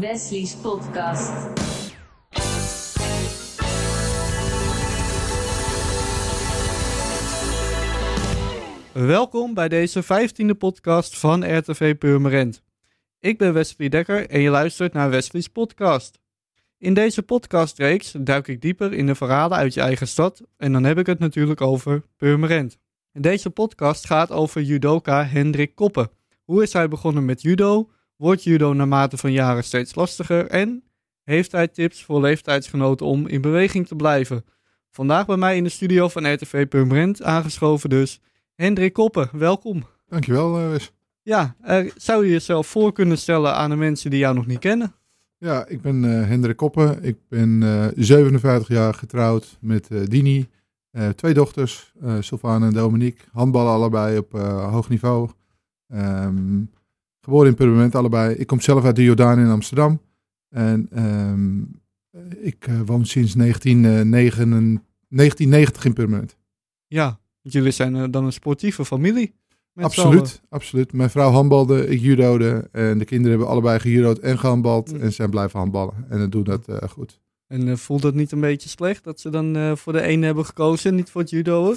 Wesley's podcast. Welkom bij deze 15e podcast van RTV Purmerend. Ik ben Wesley Dekker en je luistert naar Wesley's podcast. In deze podcastreeks duik ik dieper in de verhalen uit je eigen stad en dan heb ik het natuurlijk over Purmerend. Deze podcast gaat over judoka Hendrik Koppen. Hoe is hij begonnen met judo? Wordt judo naarmate van jaren steeds lastiger? En heeft hij tips voor leeftijdsgenoten om in beweging te blijven? Vandaag bij mij in de studio van RTV Purmerend aangeschoven dus Hendrik Koppen. Welkom. Dankjewel, eh, Wes. Ja, eh, zou je jezelf voor kunnen stellen aan de mensen die jou nog niet kennen? Ja, ik ben eh, Hendrik Koppen. Ik ben eh 57 jaar getrouwd met eh, Dini. Eh, twee dochters, eh Sylvana en Dominique. Handballen allebei op eh, hoog niveau. Ehm, geboren in Purmerend allebei. Ik kom zelf uit de Jordaan in Amsterdam. En ehm, ik eh, woon sinds 1999 1990 in Purmerend. Ja, want jullie zijn eh, dan een sportieve familie. Absoluut, absoluut. Mijn vrouw handbalde, ik judode. En de kinderen hebben allebei gejudo'd en gehandbald. Mm. En zijn blijven handballen. En dat doen dat eh, goed. En eh, voelt dat niet een beetje slecht dat ze dan eh, voor de ene hebben gekozen en niet voor het judo?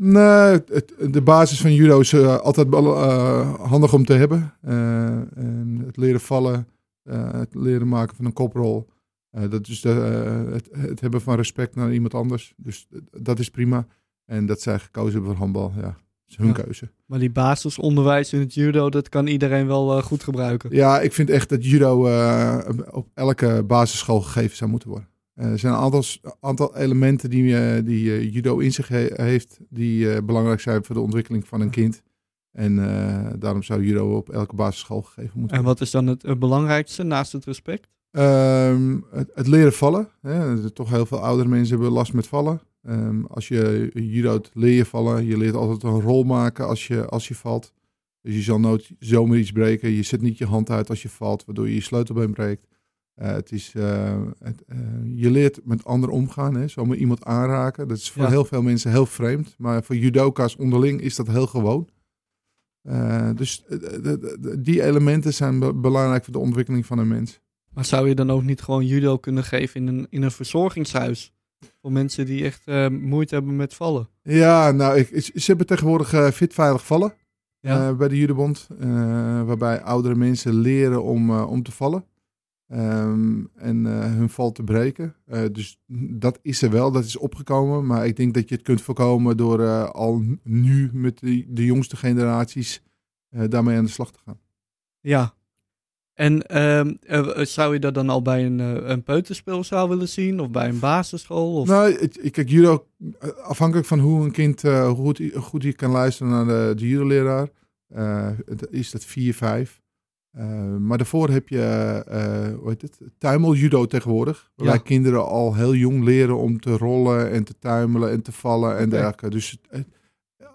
Nee, het, de basis van judo is eh, altijd eh, handig om te hebben. Eh, en het leren vallen, het leren maken van een koprol. dat is de, het, het hebben van respect naar iemand anders. Dus dat is prima. En dat zij gekozen hebben voor handbal, ja, dat is hun Ja. keuze. Maar die basisonderwijs in het judo, dat kan iedereen wel goed gebruiken. Ja, ik vind echt dat judo op elke basisschool gegeven zou moeten worden. Eh, er zijn een aantal, aantal elementen die, eh, die eh, judo in zich he- heeft, die belangrijk zijn voor de ontwikkeling van een kind. En daarom zou judo op elke basisschool gegeven moeten En wat is dan het belangrijkste naast het respect? Ehm, het, het leren vallen. Hè. Er- Toch heel veel oudere mensen hebben last met vallen. Ehm, als je judo leer je vallen. Je leert altijd een rol maken als je, als je valt. Dus je zal nooit zomaar iets breken. Je zet niet je hand uit als je valt, waardoor je je sleutelbeen breekt. Eh, het is, eh, het, eh, je leert met anderen omgaan. Hè. Zomaar iemand aanraken. Dat is voor Ja. heel veel mensen heel vreemd. Maar voor judoka's onderling is dat heel gewoon. Dus die elementen zijn be- belangrijk voor de ontwikkeling van een mens. Maar zou je dan ook niet gewoon judo kunnen geven in een, in een verzorgingshuis? Voor mensen die echt moeite hebben met vallen. Ja, nou, ik, ze hebben tegenwoordig fit veilig vallen Ja. bij de judebond. eh, waarbij oudere mensen leren om, om te vallen. Ehm, en eh, hun val te breken. Eh, dus dat is er wel, dat is opgekomen. Maar ik denk dat je het kunt voorkomen door eh, al nu met de, de jongste generaties daarmee aan de slag te gaan. Ja. En ehm, eh, zou je dat dan al bij een, een peuterspeelzaal willen zien? Of bij een basisschool? Of... Nou, ik kijk judo afhankelijk van hoe een kind hoe goed, goed hij kan luisteren naar de, de is dat 4, 5. Uh, maar daarvoor heb je, uh, hoe heet het, tuimeljudo tegenwoordig. Waarbij Ja. kinderen al heel jong leren om te rollen en te tuimelen en te vallen en dergelijke. Dus eh,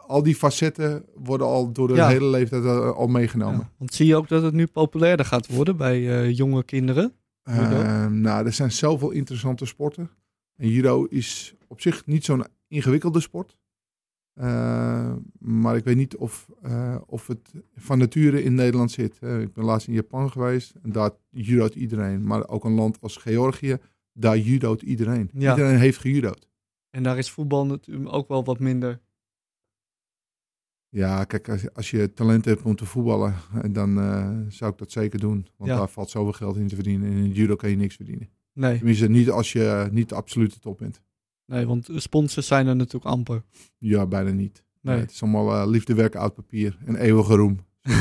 al die facetten worden al door de Ja. hele leeftijd eh, al meegenomen. Ja, Want zie je ook dat het nu populairder gaat worden bij eh, jonge kinderen? Judo? Eh, nou, er zijn zoveel interessante sporten. En judo is op zich niet zo'n ingewikkelde sport. Eh, maar ik weet niet of, eh, of het van nature in Nederland zit. Ik ben laatst in Japan geweest en daar judoot iedereen. Maar ook een land als Georgië, daar judoot iedereen. Ja. Iedereen heeft gejudood. En daar is voetbal natuurlijk ook wel wat minder. Ja, kijk, als, als je talent hebt om te voetballen, eh, dan zou ik dat zeker doen. Want Ja. daar valt zoveel geld in te verdienen. En in judo kan je niks verdienen. Nee, Tenminste, niet als je niet de absolute top bent. Nee want de sponsors zijn er natuurlijk amper. Ja, bijna niet. Nee. Het is allemaal eh, liefde, werken, oud papier en eeuwige roem.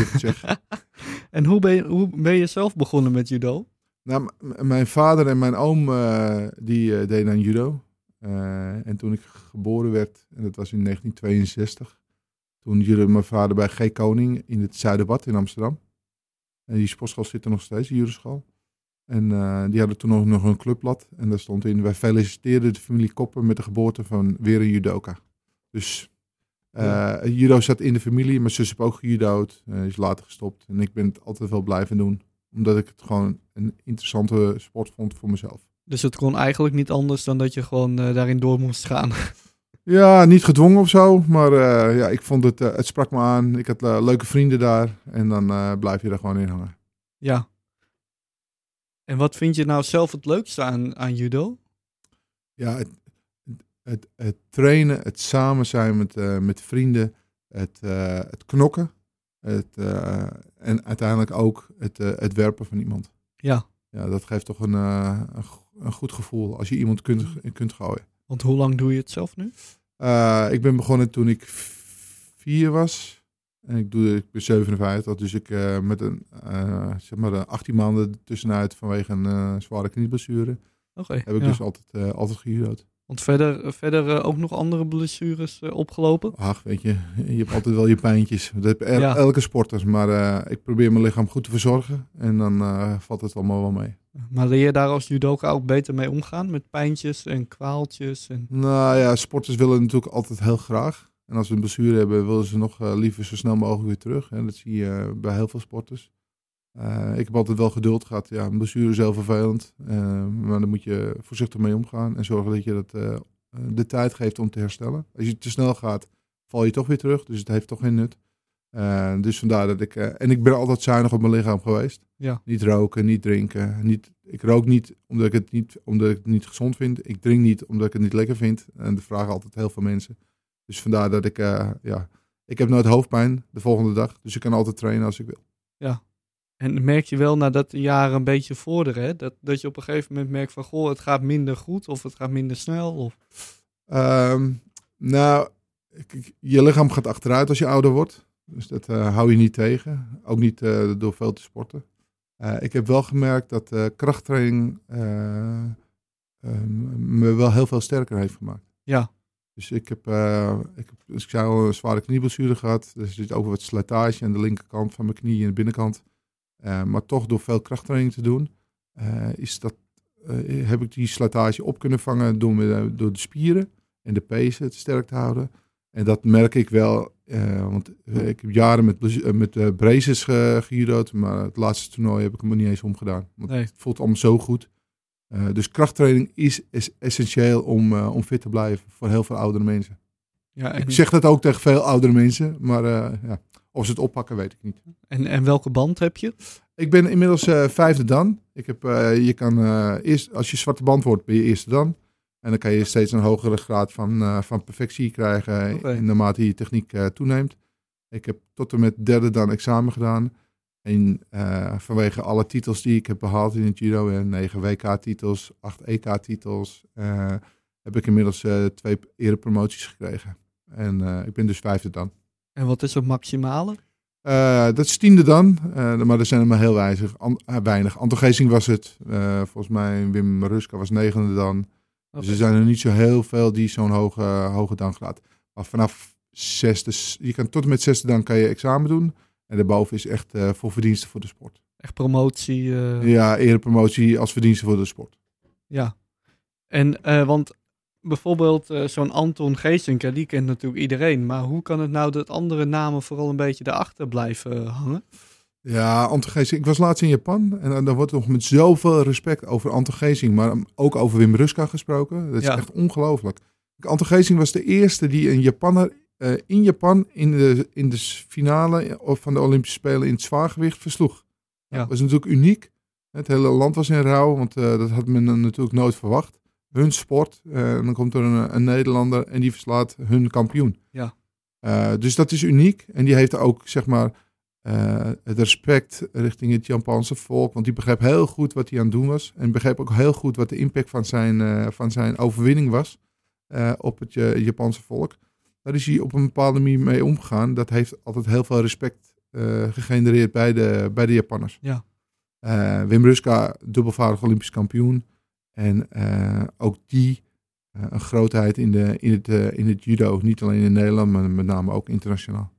En hoe ben, je, hoe ben je zelf begonnen met judo? nou, mijn vader en mijn oom, eh, die eh, deden aan judo. En toen ik geboren werd, en dat was in 1962, toen judo mijn vader bij G. Koning in het Zuiderbad in Amsterdam. En die sportschool zit er nog steeds, die judoschool. En eh, die hadden toen nog, nog een clubblad. En daar stond in, wij feliciteerden de familie Koppen met de geboorte van weer een judoka. Dus eh, Ja. judo zat in de familie. Mijn zus heeft ook gejudo'd. eh, is later gestopt. En ik ben het altijd wel blijven doen. Omdat ik het gewoon een interessante sport vond voor mezelf. Dus het kon eigenlijk niet anders dan dat je gewoon daarin door moest gaan. Ja, niet gedwongen of zo. Maar ja, ik vond het, het sprak me aan. Ik had leuke vrienden daar. En dan blijf je er gewoon in hangen. ja. En wat vind je nou zelf het leukste aan, aan judo? Ja, het, het, het trainen, het samen zijn met, eh, met vrienden, het, eh, het knokken. Het, eh, en uiteindelijk ook het, het werpen van iemand. Ja, Ja, dat geeft toch een, een, een goed gevoel als je iemand kunt, kunt gooien. want hoe lang doe je het zelf nu? Ik ben begonnen toen ik vier was. En ik, doe, ik ben 57, dus ik eh, met een, eh, zeg maar een 18 maanden tussenuit vanwege een eh, zware knieblessure. Heb ik ja. dus altijd, altijd gejudo'd. Want verder, verder ook nog andere blessures opgelopen? Ach, weet je, je hebt altijd wel je pijntjes. Dat heb el- Ja. elke sporter. Maar ik probeer mijn lichaam goed te verzorgen. En dan valt het allemaal wel mee. Maar leer je daar als judoka ook beter mee omgaan? Met pijntjes en kwaaltjes? En... Nou ja, sporters willen natuurlijk altijd heel graag. En als ze een blessure hebben, willen ze nog eh, liever zo snel mogelijk weer terug. En dat zie je eh, bij heel veel sporters. Eh, ik heb altijd wel geduld gehad. Ja, een blessure is heel vervelend. Maar daar moet je voorzichtig mee omgaan. En zorgen dat je dat, de tijd geeft om te herstellen. Als je te snel gaat, val je toch weer terug. Dus het heeft toch geen nut. Dus vandaar dat ik... en ik ben altijd zuinig op mijn lichaam geweest. Ja. Niet roken, niet drinken. Niet, ik rook niet omdat ik, het niet omdat ik het niet gezond vind. Ik drink niet omdat ik het niet lekker vind. En dat vragen altijd heel veel mensen. Dus vandaar dat ik... eh, ja, ik heb nooit hoofdpijn de volgende dag. Dus ik kan altijd trainen als ik wil. En merk je wel nadat de jaren een beetje vorderen, hè? Dat, dat je op een gegeven moment merkt van, goh, het gaat minder goed of het gaat minder snel? Of... Ehm, nou, je lichaam gaat achteruit als je ouder wordt. Dus dat eh, hou je niet tegen. Ook niet eh, door veel te sporten. Ik heb wel gemerkt dat krachttraining eh, ehm, me wel heel veel sterker heeft gemaakt. Ja, Dus ik heb, eh, ik heb dus ik zei al, een zware knieblessure gehad. Dus er zit ook wat slijtage aan de linkerkant van mijn knie en de binnenkant. Eh, maar toch door veel krachttraining te doen, eh, is dat, heb ik die slijtage op kunnen vangen door, me- door de spieren en de pezen het sterk te houden. En dat merk ik wel, want ik heb jaren met, met braces ge, maar het laatste toernooi heb ik hem niet eens omgedaan. Want Nee. het voelt allemaal zo goed. Eh, dus krachttraining is, is essentieel om, eh, om fit te blijven voor heel veel oudere mensen. ja en, Ik zeg dat ook tegen veel oudere mensen, maar eh, ja, of ze het oppakken weet ik niet. en, en welke band heb je? Ik ben inmiddels vijfde dan. Ik heb, je kan, eerst, als je zwarte band wordt, ben je eerste dan. En dan kan je steeds een hogere graad van, van perfectie krijgen in naarmate je techniek toeneemt. Ik heb tot en met derde dan examen gedaan. En eh, vanwege alle titels die ik heb behaald in het judo, en 9 WK-titels, 8 EK-titels, eh, heb ik inmiddels eh, twee erepromoties gekregen. En ik ben dus vijfde dan. En wat is het maximale? Dat is tiende dan, maar er zijn er maar heel weinig. An- weinig. Anton Geesing was het. volgens mij Wim Ruska was negende dan. Dus er zijn er niet zo heel veel die zo'n hoge, hoge dan gaat. Maar vanaf zesde, je kan tot en met zesde dan kan je examen doen. En daarboven is echt eh, voor verdiensten voor de sport. Echt promotie? eh, Ja, erepromotie als verdiensten voor de sport. Ja. En, eh, want bijvoorbeeld zo'n Anton Geesink, die kent natuurlijk iedereen. Maar hoe kan het nou dat andere namen vooral een beetje erachter blijven hangen? Ja, Anton Geesing. Ik was laatst in Japan en dan wordt nog met zoveel respect over Anton Geesing, maar ook over Wim Ruska gesproken. Dat is Ja. echt ongelooflijk. Anton Geesing was de eerste die een Japanner eh, in Japan in de, in de finale van de Olympische Spelen in het zwaargewicht versloeg. Ja. Dat was natuurlijk uniek. Het hele land was in rouw, want eh, dat had men natuurlijk nooit verwacht. Hun sport, eh, en dan komt er een, een Nederlander en die verslaat hun kampioen. Ja. Dus dat is uniek. En die heeft ook, zeg maar, het respect richting het Japanse volk. Want die begreep heel goed wat hij aan het doen was. En begreep ook heel goed wat de impact van zijn, van zijn overwinning was op het Japanse volk. Daar is hij op een bepaalde manier mee omgegaan. Dat heeft altijd heel veel respect eh, gegenereerd bij de, bij de Japanners. Ja. Eh, Wim Ruska, dubbelvoudig Olympisch kampioen. En eh, ook die een grootheid in, de, in, het, in het judo. Niet alleen in Nederland, maar met name ook internationaal.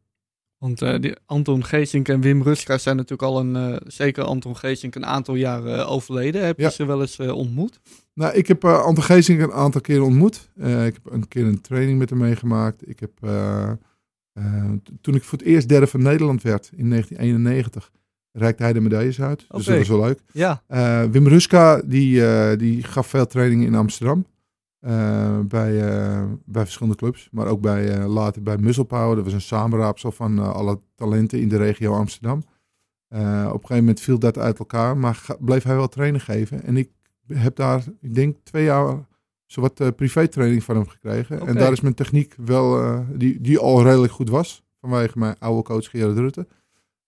Want eh, die Anton Geesink en Wim Ruska zijn natuurlijk al een, eh, zeker Anton Geesink, een aantal jaren eh, overleden. Heb je Ja. ze wel eens ontmoet? Nou, ik heb uh, Anton Geesink een aantal keren ontmoet. Ik heb een keer een training met hem meegemaakt. Ik heb, toen ik voor het eerst derde van Nederland werd in 1991, reikte hij de medailles uit. Dus dat was wel leuk. Ja. Wim Ruska, die, die gaf veel trainingen in Amsterdam. Eh, bij, eh, bij verschillende clubs. Maar ook bij, eh, later bij Muscle Power. Dat was een samenraapsel van alle talenten in de regio Amsterdam. Op een gegeven moment viel dat uit elkaar, maar bleef hij wel training geven. En ik heb daar, ik denk, twee jaar zowat uh, privé-training van hem gekregen. En daar is mijn techniek wel, die, die al redelijk goed was, vanwege mijn oude coach Gerard Rutte,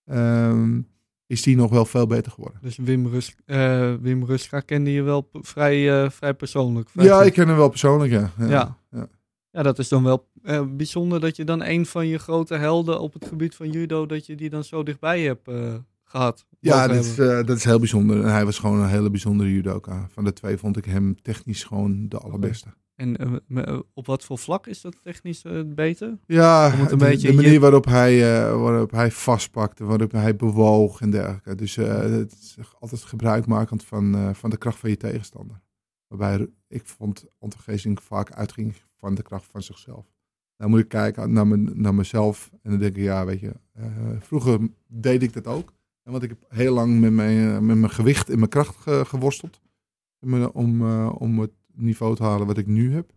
ehm, is die nog wel veel beter geworden. Dus Wim, Rus, eh, Wim Ruska kende je wel vrij, eh, vrij persoonlijk. vrij Ja, ik ken hem wel persoonlijk, ja. Ja. ja. Ja, dat is dan wel eh, bijzonder dat je dan een van je grote helden op het gebied van judo, dat je die dan zo dichtbij hebt eh, gehad. Ja, dat is, dat is heel bijzonder. En hij was gewoon een hele bijzondere judoka. Van de twee vond ik hem technisch gewoon de allerbeste. En eh, eh, op wat voor vlak is dat technisch eh, beter? Ja, Om het een de, beetje de manier je- waarop hij, waarop hij vastpakte, waarop hij bewoog en dergelijke. Dus het is altijd gebruikmakend van, van de kracht van je tegenstander. Waarbij ik vond Anton Geesink vaak uitging van de kracht van zichzelf. Dan moet ik kijken naar, mijn, naar mezelf en dan denk ik, ja, weet je, vroeger deed ik dat ook. En want ik heb heel lang met mijn, met mijn gewicht en mijn kracht ge- geworsteld. Om, om, om het niveau te halen wat ik nu heb.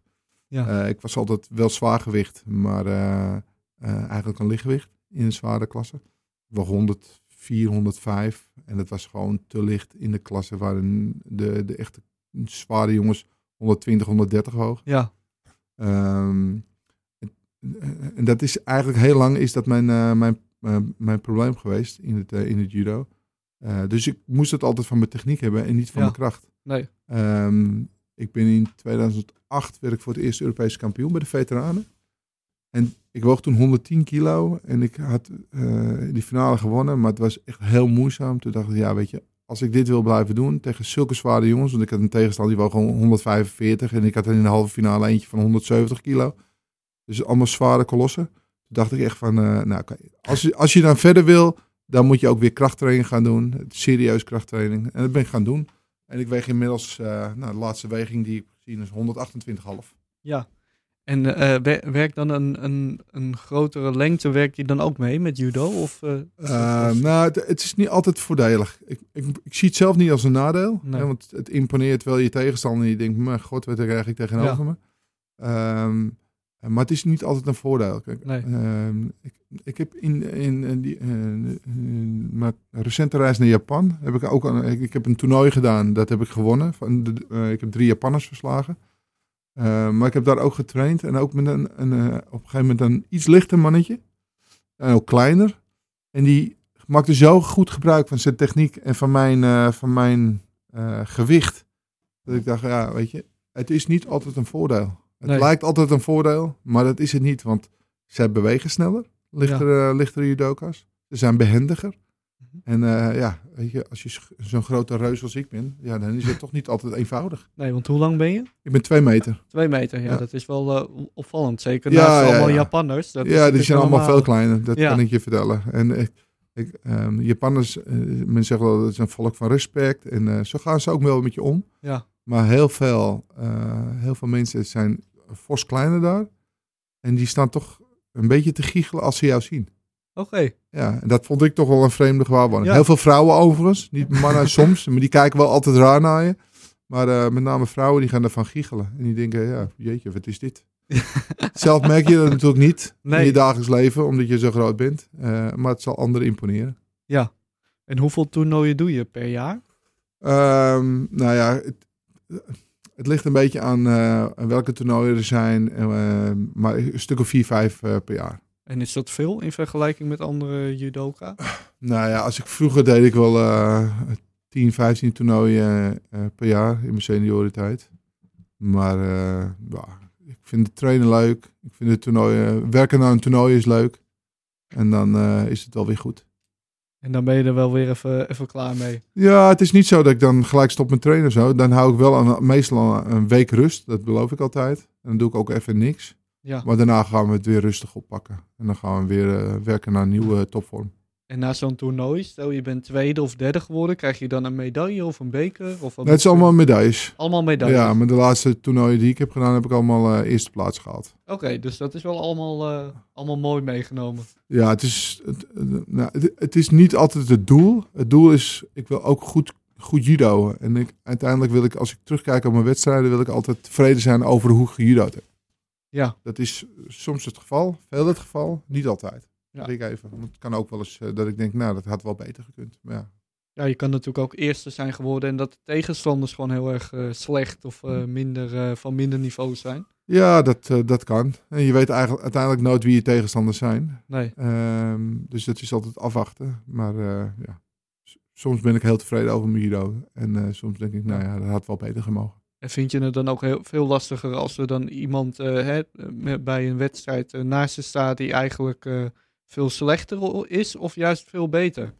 Ja. Eh, ik was altijd wel zwaar gewicht, maar eh, eh, eigenlijk een lichtgewicht in een zware klasse. Wel 104, 105. En dat was gewoon te licht in de klasse waarin de, de echte zware jongens 120, 130 wogen. Ja, Ehm, en, en dat is eigenlijk heel lang is dat mijn, mijn, mijn probleem geweest in het, in het judo. Dus ik moest het altijd van mijn techniek hebben en niet van Ja. mijn kracht. nee. Ehm, ik ben in 2008 werd ik voor het eerst Europees kampioen bij de veteranen. En ik woog toen 110 kilo en ik had eh, die finale gewonnen, maar het was echt heel moeizaam. Toen dacht ik, ja, weet je, als ik dit wil blijven doen tegen zulke zware jongens, want ik had een tegenstander die woog gewoon 145 en ik had in de halve finale eentje van 170 kilo. Dus allemaal zware kolossen. Toen dacht ik echt van, eh, nou, als, je, als je dan verder wil, dan moet je ook weer krachttraining gaan doen. Serieus krachttraining. En dat ben ik gaan doen. En ik weeg inmiddels, eh, nou, de laatste weging die ik gezien is 128,5. Ja. En eh, wer- werkt dan een, een, een grotere lengte, werkt je dan ook mee met judo? Of, eh, Uh, nou, het, het is niet altijd voordelig. Ik, ik, ik zie het zelf niet als een nadeel. Nee. Hè, want het imponeert wel je tegenstander. En je denkt, mijn god, wat krijg ik tegenover Ja. me? Ehm, maar het is niet altijd een voordeel. Kijk, Nee. ehm, ik, ik heb in, in, in die, eh, in mijn recente reis naar Japan, heb ik ook een, ik, ik heb een toernooi gedaan. Dat heb ik gewonnen. Van de, eh, ik heb drie Japanners verslagen. Eh, maar ik heb daar ook getraind. En ook met een, een, eh, op een gegeven moment een iets lichter mannetje. En ook kleiner. En die maakte zo goed gebruik van zijn techniek en van mijn, eh, van mijn eh, gewicht. Dat ik dacht, ja, weet je, het is niet altijd een voordeel. Het Nee. lijkt altijd een voordeel, maar dat is het niet. Want zij bewegen sneller, lichtere, lichtere judoka's. Ze zijn behendiger. Mhm. En eh, ja, weet je, als je zo'n grote reus als ik ben, ja, dan is het toch niet altijd eenvoudig. Nee, want hoe lang ben je? Ik ben twee meter. Twee meter, ja, Ja. dat is wel eh, opvallend. Zeker Ja, naast ja, allemaal ja. Japanners. Dat is ja, die zijn allemaal veel kleiner. Dat Ja. kan ik je vertellen. En ik, ik, ehm, Japanners, eh, men zegt wel dat is een volk van respect. En zo gaan ze ook wel met je om. Ja, Maar heel veel, heel veel mensen zijn fors kleiner daar. En die staan toch een beetje te giechelen als ze jou zien. oké. Ja, en dat vond ik toch wel een vreemde gewaarwording. Ja. Heel veel vrouwen overigens, niet mannen soms, maar die kijken wel altijd raar naar je. Maar eh, met name vrouwen die gaan ervan giechelen. En die denken, ja, jeetje, wat is dit? Zelf merk je dat natuurlijk niet Nee. in je dagelijks leven, omdat je zo groot bent. Eh, maar het zal anderen imponeren. Ja. En hoeveel toernooien doe je per jaar? Ehm, nou ja, het, het ligt een beetje aan eh, welke toernooien er zijn. eh, maar een stuk of vier, vijf eh, per jaar. En is dat veel in vergelijking met andere judoka? Nou ja, als ik vroeger deed ik wel eh 10, 15 toernooien per jaar in mijn seniorentijd. Maar ik vind het trainen leuk. Ik vind het toernooien, werken aan een toernooi is leuk. En dan is het wel weer goed. En dan ben je er wel weer even, even klaar mee. Ja, het is niet zo dat ik dan gelijk stop met trainen of zo. Dan hou ik wel aan, meestal een week rust. Dat beloof ik altijd. En dan doe ik ook even niks. Ja. Maar daarna gaan we het weer rustig oppakken. En dan gaan we weer eh, werken naar een nieuwe topvorm. En na zo'n toernooi, stel je bent tweede of derde geworden, krijg je dan een medaille of een beker? Of wat Nee, het is allemaal medailles. Allemaal medailles? Ja, maar de laatste toernooien die ik heb gedaan, heb ik allemaal eh, eerste plaats gehaald. Oké, dus dat is wel allemaal, eh, allemaal mooi meegenomen. Ja, het is, het, eh, nou, het, het is niet altijd het doel. Het doel is, ik wil ook goed, goed judo. En ik, uiteindelijk wil ik, als ik terugkijk op mijn wedstrijden, wil ik altijd tevreden zijn over hoe ik gejudo'd heb. Ja, Dat is soms het geval, veel het geval, niet altijd. Ja. ik even. Want het kan ook wel eens eh, dat ik denk, nou, dat had wel beter gekund. Maar ja, Ja, je kan natuurlijk ook eerste zijn geworden en dat de tegenstanders gewoon heel erg eh, slecht of eh, minder, van minder niveau zijn. ja dat, dat kan. En je weet eigenlijk uiteindelijk nooit wie je tegenstanders zijn. Nee. Ehm, dus dat is altijd afwachten. Maar ja, soms ben ik heel tevreden over mijn judo. En soms denk ik, nou ja, dat had wel beter gemogen. En vind je het dan ook heel veel lastiger als er dan iemand hè, bij een wedstrijd naast je staat die eigenlijk veel slechter is of juist veel beter?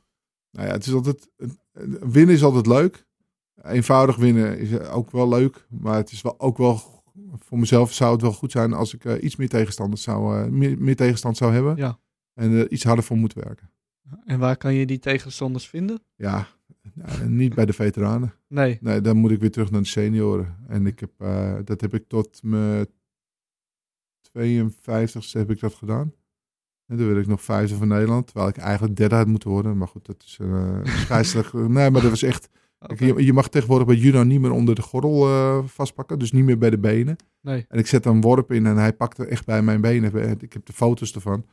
Nou ja, het is altijd, winnen is altijd leuk. Eenvoudig winnen is ook wel leuk. Maar het is wel ook wel, voor mezelf zou het wel goed zijn als ik eh, iets meer tegenstanders zou, eh, meer, meer tegenstand zou hebben. Ja. En er iets harder voor moeten werken. En waar kan je die tegenstanders vinden? Ja, nou, niet bij de veteranen. Nee. Nee, dan moet ik weer terug naar de senioren. En ik heb, dat heb ik tot mijn 52ste heb ik dat gedaan. En toen werd ik nog vijfde van Nederland. Terwijl ik eigenlijk derde had moeten worden. Maar goed, dat is eh scheidsrechter. nee, maar dat was echt... Je, je mag tegenwoordig bij judo niet meer onder de gordel eh, vastpakken. Dus niet meer bij de benen. Nee. En ik zet een worp in en hij pakte echt bij mijn benen. Ik heb de foto's ervan.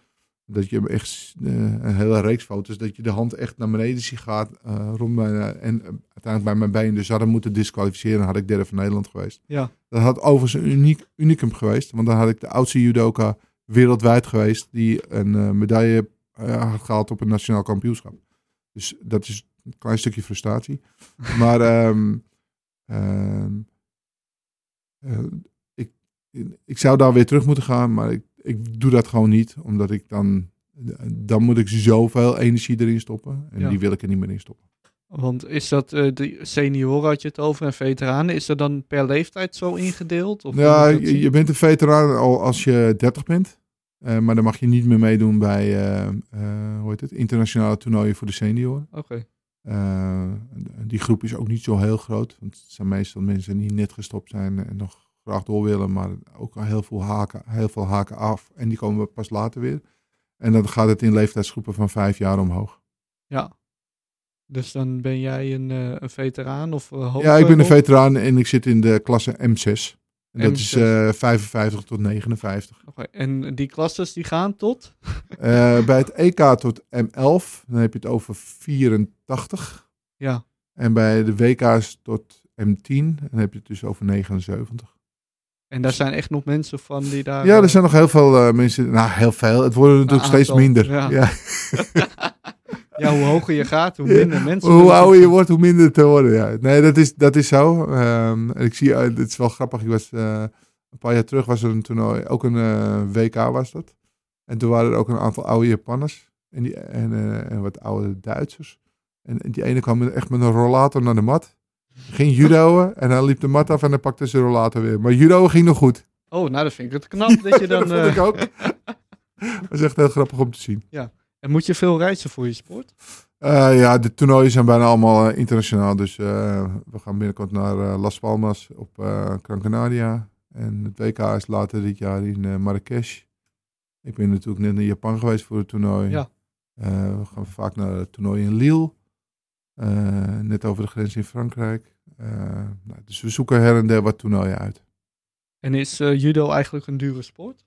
Dat je echt, eh, een hele reeks foto's, dat je de hand echt naar beneden ziet gaat. eh, rond mijn, eh, en eh, uiteindelijk bij mijn been. Dus hadden moeten disqualificeren, had ik derde van Nederland geweest. Ja. Dat had overigens een uniek, unicum geweest. Want dan had ik de oudste judoka wereldwijd geweest. Die een eh, medaille eh, had gehaald op een nationaal kampioenschap. Dus dat is een klein stukje frustratie. maar ehm, ehm, eh, ik, ik zou daar weer terug moeten gaan. Maar ik, ik doe dat gewoon niet. Omdat ik dan... Dan moet ik zoveel energie erin stoppen. En Ja. die wil ik er niet meer in stoppen. Want is dat eh, de senioren had je het over en veteranen? Is dat dan per leeftijd zo ingedeeld? Of Ja, je, je bent een veteraan al als je 30 bent. Eh, maar dan mag je niet meer meedoen bij eh, hoe heet het? internationale toernooien voor de senioren. Oké. Die groep is ook niet zo heel groot. Want het zijn meestal mensen die net gestopt zijn en nog graag door willen. Maar ook al heel veel haken, heel veel haken af. En die komen pas later weer. En dan gaat het in leeftijdsgroepen van vijf jaar omhoog. Ja. Dus dan ben jij een, eh, een veteraan of uh, Ja, ik ben een veteraan en ik zit in de klasse M6. En dat is M6. eh 55 tot 59. Oké, En die klasses die gaan tot? Eh, bij het EK tot M11, dan heb je het over 84. Ja. En bij de WK's tot M10, dan heb je het dus over 79. En daar zijn echt nog mensen van die daar... Ja, eh, er zijn nog heel veel eh, mensen. Nou, heel veel. Het worden natuurlijk steeds minder. ja. Ja. Ja, hoe hoger je gaat, hoe minder mensen... Hoe er ouder je wordt, hoe minder te worden. Ja. Nee, dat is, dat is zo. Ehm, en ik zie, eh, het is wel grappig. Ik was, eh, een paar jaar terug was er een toernooi, ook een eh, WK was dat. En toen waren er ook een aantal oude Japanners en, die, en, en wat oude Duitsers. En, en die ene kwam echt met een rollator naar de mat. Ging judoën en hij liep de mat af en hij pakte zijn rollator weer. Maar judo ging nog goed. Oh, nou, dat vind ik het knap dat je dan... dat vond ik ook. dat is echt heel grappig om te zien. En moet je veel reizen voor je sport? Eh, ja, de toernooien zijn bijna allemaal eh, internationaal. Dus eh, we gaan binnenkort naar Las Palmas op Gran Canaria. En het WK is later dit jaar in Marrakesh. Ik ben natuurlijk net naar Japan geweest voor het toernooi. Ja. We gaan vaak naar het toernooi in Lille. Net over de grens in Frankrijk. Nou, dus we zoeken her en der wat toernooien uit. En is judo eigenlijk een dure sport?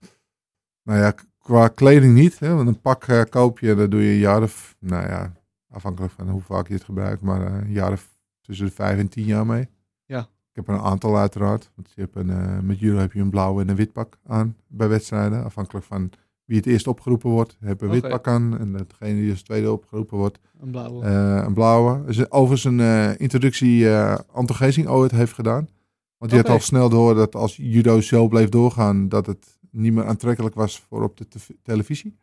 Nou ja, qua kleding niet. Hè, want een pak eh, koop je, daar doe je een jaar of, nou ja, afhankelijk van hoe vaak je het gebruikt, maar eh, een jaar of tussen de vijf en tien jaar mee. Ja. Ik heb er een aantal uiteraard. Want je hebt een, eh, met judo heb je een blauw en een wit pak aan bij wedstrijden. Afhankelijk van wie het eerst opgeroepen wordt, heb een wit pak aan. En degene die als tweede opgeroepen wordt, Een blauwe. een blauwe. Is overigens een introductie eh Anton Geesing ooit heeft gedaan. Want die Oké. had al snel door dat als judo zo bleef doorgaan, dat het niet meer aantrekkelijk was voor op de televisie.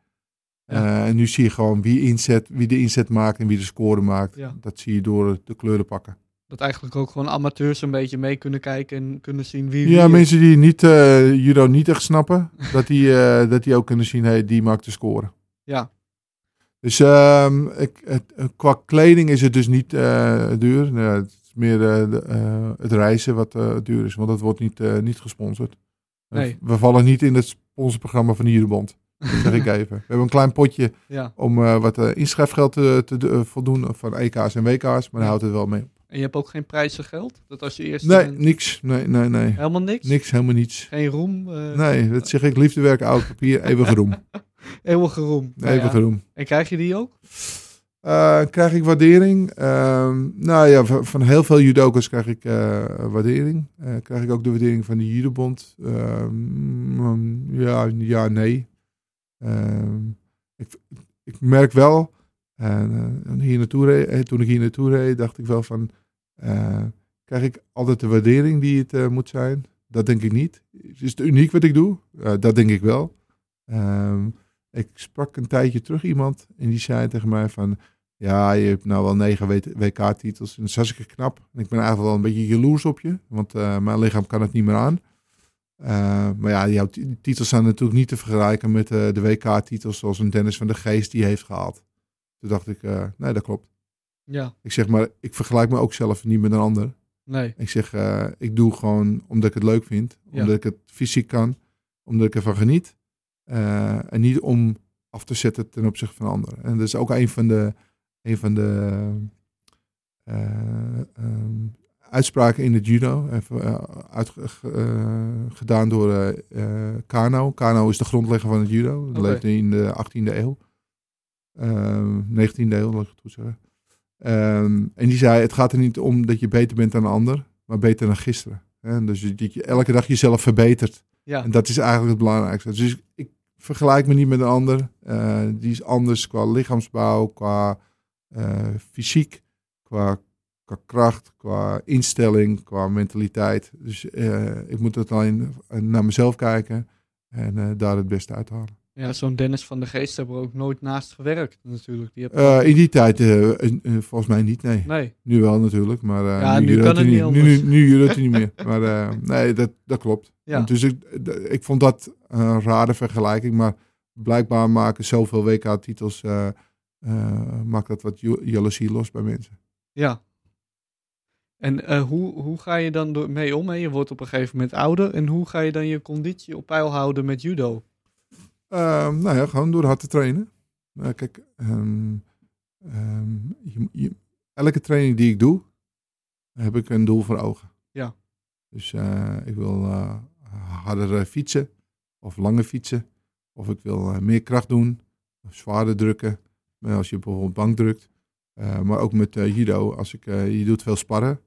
Ja. Eh, en nu zie je gewoon wie, inzet, wie de inzet maakt en wie de score maakt. Ja. Dat zie je door de kleuren pakken. Dat eigenlijk ook gewoon amateurs een beetje mee kunnen kijken en kunnen zien wie... Ja, mensen die niet, eh, judo niet echt snappen, dat die, eh, dat die ook kunnen zien, hey, die maakt de score. Ja. Dus ehm, ik, het, qua kleding is het dus niet duur. Nou, het is meer de, het reizen wat duur is, want dat wordt niet, niet gesponsord. Nee. We vallen niet in het sponsorprogramma van de Jurebond. Dat zeg ik even. We hebben een klein potje Ja. om eh, wat eh, inschrijfgeld te, te eh, voldoen van EK's en WK's, maar daar Ja. houdt het wel mee op. En je hebt ook geen prijzengeld? Dat als je eerst... Nee, niks. Nee, nee, nee. Helemaal niks? Niks, helemaal niets. Geen roem? Nee, dat zeg ik. Liefde werken, oud papier, eeuwige roem. Eeuwige roem. Nou ja. Eeuwige roem. En krijg je die ook? Eh, krijg ik waardering? Ehm, nou ja, van, heel veel judokas krijg ik eh, waardering. Eh, krijg ik ook de waardering van de judobond? Ehm, ja, ja, nee. Ehm, ik, ik merk wel, hier naartoe toen ik hier naartoe reed, dacht ik wel van, krijg ik altijd de waardering die het moet zijn? Dat denk ik niet. Is het uniek wat ik doe? dat denk ik wel. ik sprak een tijdje terug iemand en die zei tegen mij van, ja, je hebt nou wel negen WK-titels. En dat is hartstikke knap. En ik ben eigenlijk wel een beetje jaloers op je. Want uh, mijn lichaam kan het niet meer aan. Uh, maar ja, jouw titels zijn natuurlijk niet te vergelijken met uh, de WK-titels zoals een Dennis van de Geest die heeft gehaald. Toen dacht ik, nee, dat klopt. Ja. Ik zeg maar, ik vergelijk me ook zelf niet met een ander. Nee. Ik zeg, ik doe gewoon omdat ik het leuk vind. Omdat ik het fysiek kan. Omdat ik ervan geniet. en niet om af te zetten ten opzichte van anderen. En dat is ook een van de een van de uh, um, uitspraken in het judo. Even, uit, uh, gedaan door Kano. Kano is de grondlegger van het judo. Dat okay. leefde in de 18e eeuw. 19e eeuw, laat ik het goed zeggen. Um, en die zei, het gaat er niet om dat je beter bent dan een ander, maar beter dan gisteren. Hè? Dus dat je elke dag jezelf verbetert. Ja. En dat is eigenlijk het belangrijkste. Dus ik vergelijk me niet met een ander. die is anders qua lichaamsbouw, qua fysiek, qua, qua, kracht, qua instelling, qua mentaliteit. Dus uh, ik moet het alleen naar mezelf kijken en daar het beste uithalen. Ja, zo'n Dennis van de Geest hebben we ook nooit naast gewerkt natuurlijk. Die in die tijd volgens mij niet, nee. nee. Nu wel natuurlijk, maar ja, nu, nu kan het niet Nu, nu, het niet meer. Maar nee, dat, dat klopt. Ja. Dus ik, ik vond dat een rare vergelijking, maar blijkbaar maken zoveel WK-titels uh, maakt dat wat jaloezie los bij mensen. Ja. En uh, hoe, hoe ga je dan door, mee om? Hè? Je wordt op een gegeven moment ouder. En hoe ga je dan je conditie op peil houden met judo? Uh, nou ja, gewoon door hard te trainen. Uh, kijk, um, um, je, je, elke training die ik doe, heb ik een doel voor ogen. Ja. Dus ik wil harder fietsen, of langer fietsen, of ik wil meer kracht doen, of zwaarder drukken, als je bijvoorbeeld bank drukt. Uh, maar ook met uh, judo, als ik, je doet veel sparren,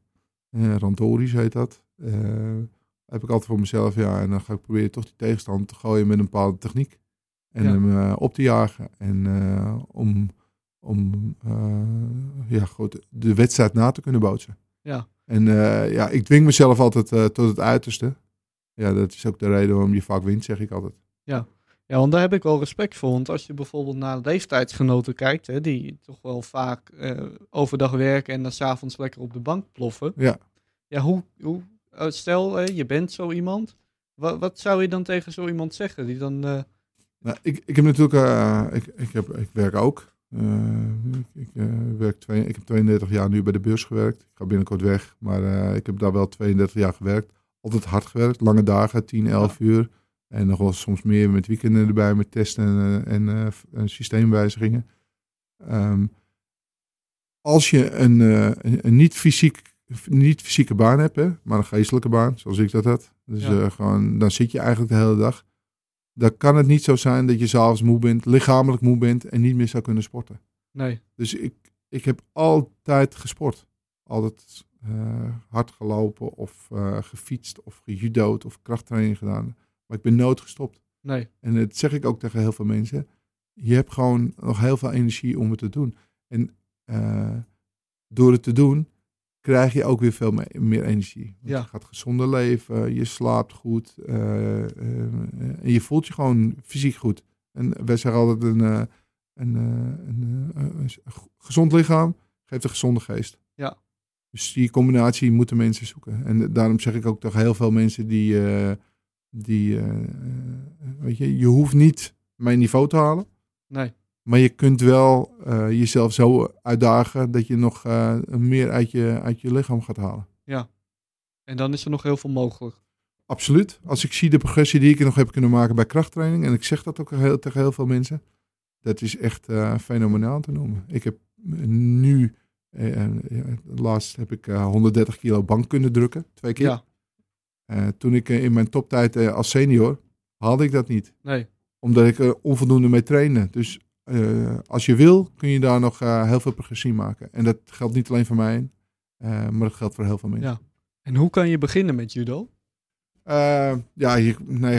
rantorisch heet dat. heb ik altijd voor mezelf, ja, en dan ga ik proberen toch die tegenstander te gooien met een bepaalde techniek. En ja. hem op te jagen. En om, om ja, goed, de wedstrijd na te kunnen bootsen. Ja. En ja, ik dwing mezelf altijd tot het uiterste. Ja, dat is ook de reden waarom je vaak wint, zeg ik altijd. Ja. Ja, want daar heb ik wel respect voor. Want als je bijvoorbeeld naar leeftijdsgenoten kijkt, hè, die toch wel vaak uh, overdag werken en dan s'avonds lekker op de bank ploffen. Ja. Ja, hoe, hoe stel, hè, je bent zo iemand. Wat, wat zou je dan tegen zo iemand zeggen? Die dan. Uh... Nou, ik, ik heb natuurlijk, uh, ik, ik, heb, ik werk ook. ik, ik werk twee, ik heb 32 jaar nu bij de beurs gewerkt. Ik ga binnenkort weg, maar ik heb daar wel 32 jaar gewerkt. Altijd hard gewerkt, lange dagen, 10, 11 ja. uur. En nog wel soms meer met weekenden erbij, met testen en, en, uh, en systeemwijzigingen. Um, als je een, uh, een, een niet, fysiek, niet fysieke baan hebt, hè, maar een geestelijke baan, zoals ik dat had. Dus ja. uh, gewoon, dan zit je eigenlijk de hele dag. Dan kan het niet zo zijn dat je s'avonds moe bent, lichamelijk moe bent en niet meer zou kunnen sporten. Nee. Dus ik, ik heb altijd gesport. Altijd hard gelopen of gefietst of gejudood of krachttraining gedaan. Maar ik ben nooit gestopt. Nee. En dat zeg ik ook tegen heel veel mensen. Je hebt gewoon nog heel veel energie om het te doen. En uh, door het te doen, krijg je ook weer veel meer, energie. Ja. Je gaat gezonder leven, je slaapt goed. Uh, uh, en je voelt je gewoon fysiek goed. En wij zeggen altijd een, een, een, een gezond lichaam geeft een gezonde geest. Ja. Dus die combinatie moeten mensen zoeken. En daarom zeg ik ook tegen heel veel mensen die die, uh, weet je, je hoeft niet mijn niveau te halen. Nee. Maar je kunt wel uh, jezelf zo uitdagen dat je nog uh, meer uit je, uit je lichaam gaat halen. Ja. En dan is er nog heel veel mogelijk. Absoluut. Als ik zie de progressie die ik nog heb kunnen maken bij krachttraining, en ik zeg dat ook heel, tegen heel veel mensen, dat is echt fenomenaal te noemen. Ik heb nu, laatst heb ik 130 kilo bank kunnen drukken, twee keer. Ja. Uh, toen ik uh, in mijn toptijd uh, als senior haalde ik dat niet. Nee. omdat ik er onvoldoende mee trainde. Dus eh, als je wil, kun je daar nog eh, heel veel progressie maken. En dat geldt niet alleen voor mij, eh, maar dat geldt voor heel veel mensen. Ja. En hoe kan je beginnen met judo? Eh, ja, nee,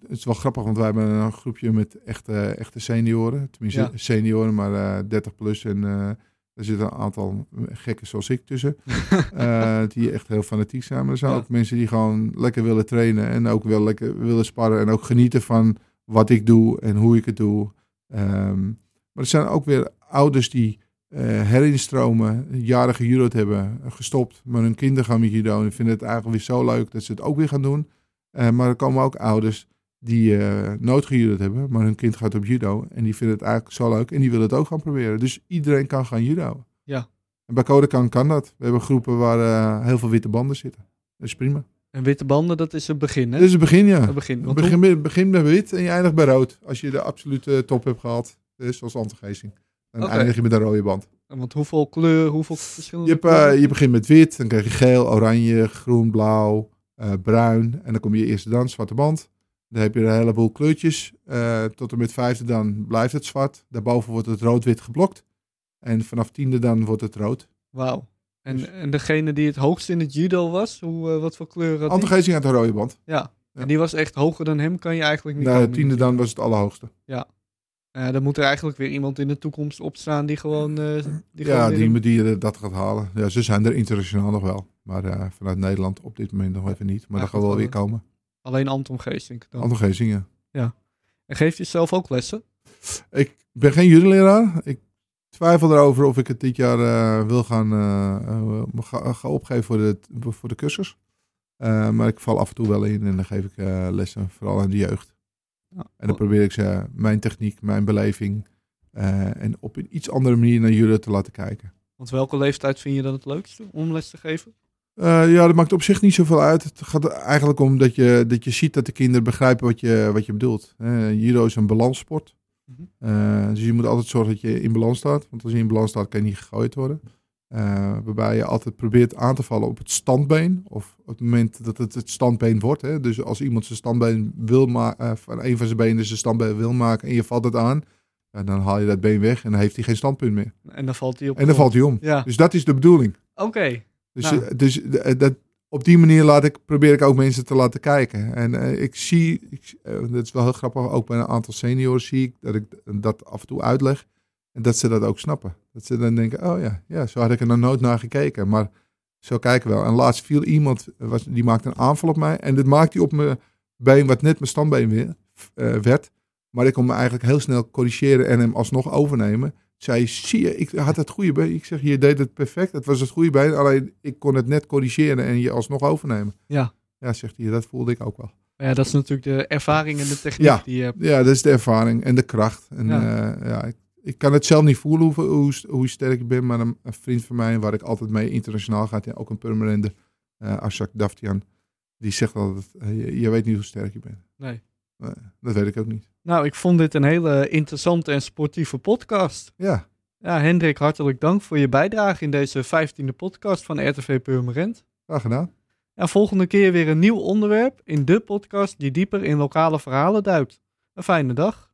het is wel grappig, want wij hebben een groepje met echte, echte senioren. Tenminste, Ja. senioren, maar eh 30 plus. En eh er zitten een aantal gekken zoals ik tussen. eh, die echt heel fanatiek zijn. Maar er zijn Ja. ook mensen die gewoon lekker willen trainen. En ook wel lekker willen sparren. En ook genieten van wat ik doe en hoe ik het doe. Ehm, maar er zijn ook weer ouders die eh herinstromen, jaren gejudo'd hebben, gestopt. Maar hun kinderen gaan met judo en vinden het eigenlijk weer zo leuk dat ze het ook weer gaan doen. Eh, maar er komen ook ouders die eh nooit gejudo'd hebben, maar hun kind gaat op judo. En die vinden het eigenlijk zo leuk en die willen het ook gaan proberen. Dus iedereen kan gaan judo. Ja. En bij Kodokan kan dat. We hebben groepen waar eh, heel veel witte banden zitten. Dat is prima. En witte banden, dat is het begin, hè? Dit is het begin, ja. het begin. Want Begin, met- begin met wit en je eindigt bij rood. Als je de absolute top hebt gehad, dus zoals antigezing. Dan eindig je met een rode band. hoe- want hoeveel kleur, hoeveel verschillende Je, hebt, eh, je begint met wit, dan krijg je geel, oranje, groen, blauw, eh, bruin. En dan kom je eerste dan, zwarte band. Dan heb je een heleboel kleurtjes. Eh, tot en met vijfde dan blijft het zwart. Daarboven wordt het rood-wit geblokt. En vanaf tiende dan wordt het rood. Wauw. En, Dus- en degene die het hoogst in het judo was, hoe, eh, wat voor kleur had die? Antigezing uit een rode band. Ja. Ja. En die was echt hoger dan hem, kan je eigenlijk niet Nou, komen. tiende dan was het allerhoogste. Eh, dan moet er eigenlijk weer iemand in de toekomst opstaan die gewoon... die ja, gewoon die, die dat gaat halen. Ja, ze zijn er internationaal nog wel. Maar vanuit Nederland op dit moment nog even niet. Maar Ja, dat gaat wel weer komen. Alleen Anton Geesink dan. Antigezing, ja. En geef je zelf ook lessen? Ik ben geen juryleraar. Ik twijfel erover of ik het dit jaar eh, wil gaan, ga, ga opgeven voor de, voor de cursus. Maar ik val af en toe wel in en dan geef ik lessen, vooral aan de jeugd. Ja. En dan probeer ik ze mijn techniek, mijn beleving en op een iets andere manier naar jullie te laten kijken. Want welke leeftijd vind je dan het leukste om les te geven? Eh, ja, dat maakt op zich niet zoveel uit. Het gaat eigenlijk om dat je, dat je ziet dat de kinderen begrijpen wat je, wat je bedoelt. Eh, judo is een balanssport. Mhm. Eh, dus je moet altijd zorgen dat je in balans staat. Want als je in balans staat, kan je niet gegooid worden. Waarbij je altijd probeert aan te vallen op het standbeen. Of op het moment dat het het standbeen wordt. Hè. Dus als iemand zijn standbeen wil maken, van een van zijn benen zijn standbeen wil maken en je valt het aan. ja, dan haal je dat been weg en dan heeft hij geen standpunt meer. En dan valt hij op. En dan valt hij om. Ja, Dus dat is de bedoeling. oké. Dus, Nou. eh, dus eh, dat, op die manier laat ik, probeer ik ook mensen te laten kijken. En eh, ik zie, ik, eh, dat is wel heel grappig, ook bij een aantal senioren zie ik dat ik dat af en toe uitleg. En dat ze dat ook snappen. Dat ze dan denken, oh ja, ja zo had ik er nog nooit naar gekeken. Maar zo kijken we wel. En laatst viel iemand, eh, was, die maakte een aanval op mij. En dit maakte hij op mijn been, wat net mijn standbeen weer, eh, werd. Maar ik kon me eigenlijk heel snel corrigeren en hem alsnog overnemen. Zei, zie je, ik had het goede been. Ik zeg, je deed het perfect. Het was het goede been. Alleen ik kon het net corrigeren en je alsnog overnemen. Ja. Ja, zegt hij, dat voelde ik ook wel. Ja, dat is natuurlijk de ervaring en de techniek Ja. die je hebt. Ja, dat is de ervaring en de kracht. En Ja. ja, ja ik, ik kan het zelf niet voelen hoe, hoe, hoe sterk ik ben. Maar een, een vriend van mij, waar ik altijd mee internationaal ga, ja, ook een permanente, eh Ashak Daftian, die zegt altijd, eh, je, je weet niet hoe sterk je bent. Nee. Nee, dat weet ik ook niet. Nou, ik vond dit een hele interessante en sportieve podcast. Ja, Ja, Hendrik, hartelijk dank voor je bijdrage in deze vijftiende podcast van RTV Purmerend. graag gedaan. Ja, volgende keer weer een nieuw onderwerp in de podcast die dieper in lokale verhalen duikt. Een fijne dag.